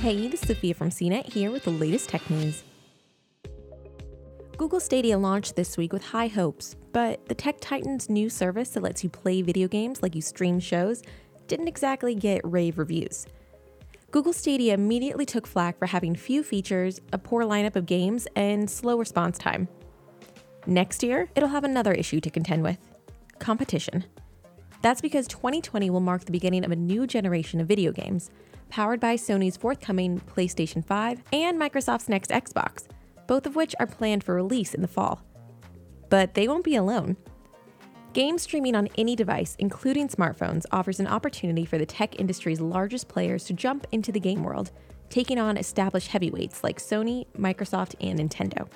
Hey, this is Sophia from CNET here with the latest tech news. Google Stadia launched this week with high hopes, but the tech titan's new service that lets you play video games like you stream shows didn't exactly get rave reviews. Google Stadia immediately took flack for having few features, a poor lineup of games, and slow response time. Next year, it'll have another issue to contend with competition. That's because 2020 will mark the beginning of a new generation of video games, powered by Sony's forthcoming PlayStation 5 and Microsoft's next Xbox, both of which are planned for release in the fall. But they won't be alone. Game streaming on any device, including smartphones, offers an opportunity for the tech industry's largest players to jump into the game world, taking on established heavyweights like Sony, Microsoft, and Nintendo.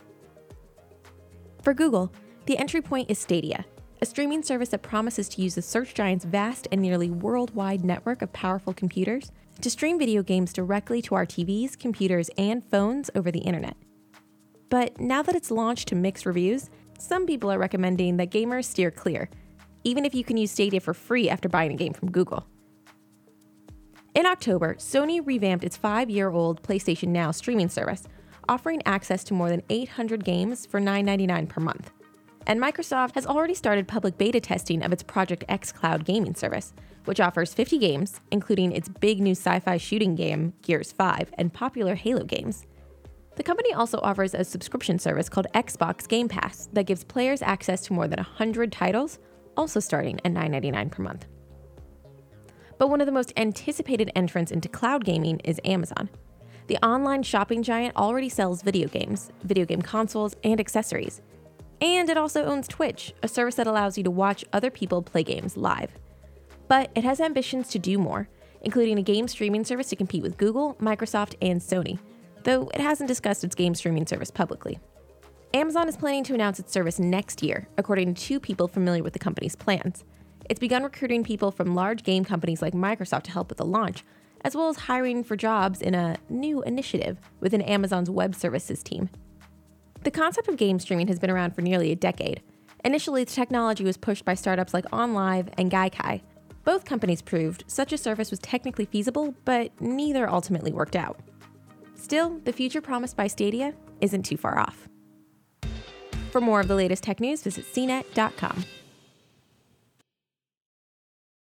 For Google, the entry point is Stadia, a streaming service that promises to use the search giant's vast and nearly worldwide network of powerful computers to stream video games directly to our TVs, computers, and phones over the internet. But now that it's launched to mixed reviews, some people are recommending that gamers steer clear, even if you can use Stadia for free after buying a game from Google. In October, Sony revamped its five year old PlayStation Now streaming service, offering access to more than 800 games for $9.99 per month. And Microsoft has already started public beta testing of its Project xCloud gaming service, which offers 50 games, including its big new sci fi shooting game, Gears 5, and popular Halo games. The company also offers a subscription service called Xbox Game Pass that gives players access to more than 100 titles, also starting at $9.99 per month. But one of the most anticipated entrants into cloud gaming is Amazon. The online shopping giant already sells video games, video game consoles, and accessories. And it also owns Twitch, a service that allows you to watch other people play games live. But it has ambitions to do more, including a game streaming service to compete with Google, Microsoft, and Sony, though it hasn't discussed its game streaming service publicly. Amazon is planning to announce its service next year, according to two people familiar with the company's plans. It's begun recruiting people from large game companies like Microsoft to help with the launch, as well as hiring for jobs in a new initiative within Amazon's web services team. The concept of game streaming has been around for nearly a decade. Initially, the technology was pushed by startups like OnLive and Gaikai. Both companies proved such a service was technically feasible, but neither ultimately worked out. Still, the future promised by Stadia isn't too far off. For more of the latest tech news, visit cnet.com.